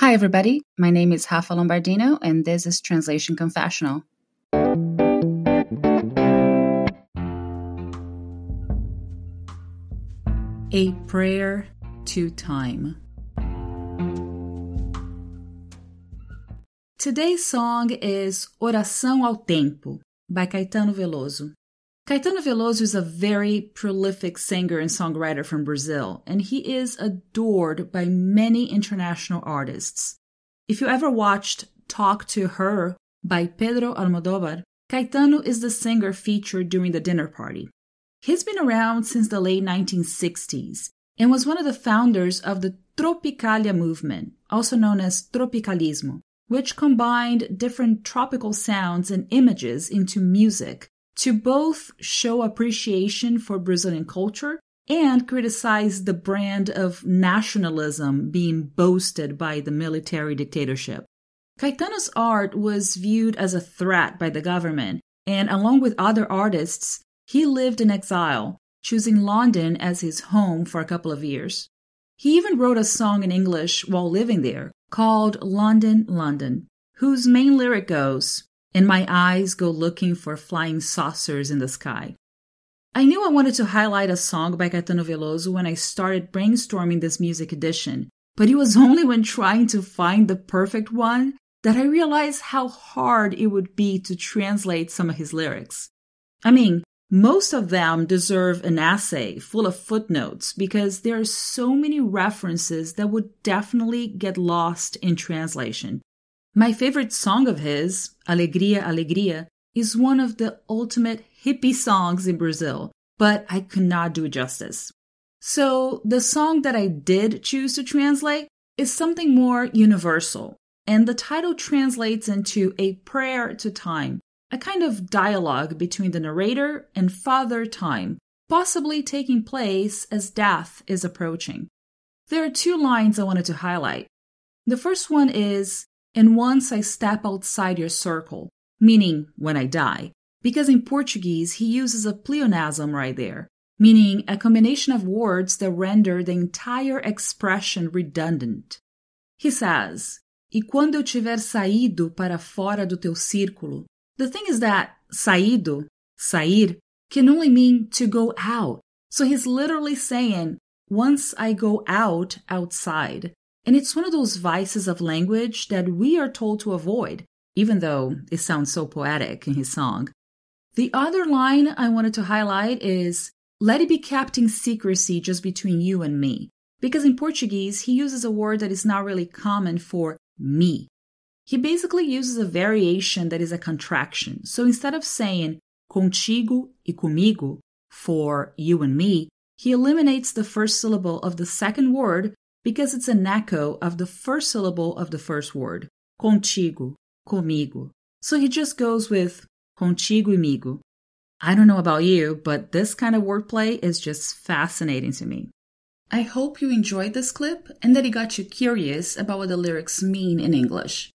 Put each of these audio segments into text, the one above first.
Hi, everybody. My name is Rafa Lombardino, and this is Translation Confessional. A Prayer to Time. Today's song is Oração ao Tempo by Caetano Veloso. Caetano Veloso is a very prolific singer and songwriter from Brazil, and he is adored by many international artists. If you ever watched Talk to Her by Pedro Almodovar, Caetano is the singer featured during the dinner party. He's been around since the late 1960s and was one of the founders of the Tropicalia movement, also known as Tropicalismo, which combined different tropical sounds and images into music to both show appreciation for Brazilian culture and criticize the brand of nationalism being boasted by the military dictatorship. Caetano's art was viewed as a threat by the government, and along with other artists, he lived in exile, choosing London as his home for a couple of years. He even wrote a song in English while living there called London, London, whose main lyric goes, and my eyes go looking for flying saucers in the sky. I knew I wanted to highlight a song by Caetano Veloso when I started brainstorming this music edition, but it was only when trying to find the perfect one that I realized how hard it would be to translate some of his lyrics. I mean, most of them deserve an essay full of footnotes because there are so many references that would definitely get lost in translation. My favorite song of his, Alegria, Alegria, is one of the ultimate hippie songs in Brazil, but I could not do it justice. So, the song that I did choose to translate is something more universal, and the title translates into a prayer to time, a kind of dialogue between the narrator and Father Time, possibly taking place as death is approaching. There are two lines I wanted to highlight. The first one is and once I step outside your circle, meaning when I die, because in Portuguese he uses a pleonasm right there, meaning a combination of words that render the entire expression redundant. He says, E quando eu tiver saído para fora do teu círculo. The thing is that saído, sair, can only mean to go out. So he's literally saying, once I go out outside. And it's one of those vices of language that we are told to avoid, even though it sounds so poetic in his song. The other line I wanted to highlight is let it be kept in secrecy just between you and me. Because in Portuguese, he uses a word that is not really common for me. He basically uses a variation that is a contraction. So instead of saying contigo e comigo for you and me, he eliminates the first syllable of the second word because it's an echo of the first syllable of the first word, contigo, comigo. So he just goes with contigo e migo. I don't know about you, but this kind of wordplay is just fascinating to me. I hope you enjoyed this clip and that it got you curious about what the lyrics mean in English.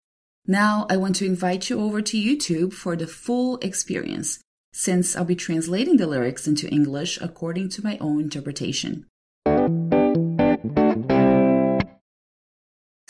Now I want to invite you over to YouTube for the full experience, since I'll be translating the lyrics into English according to my own interpretation.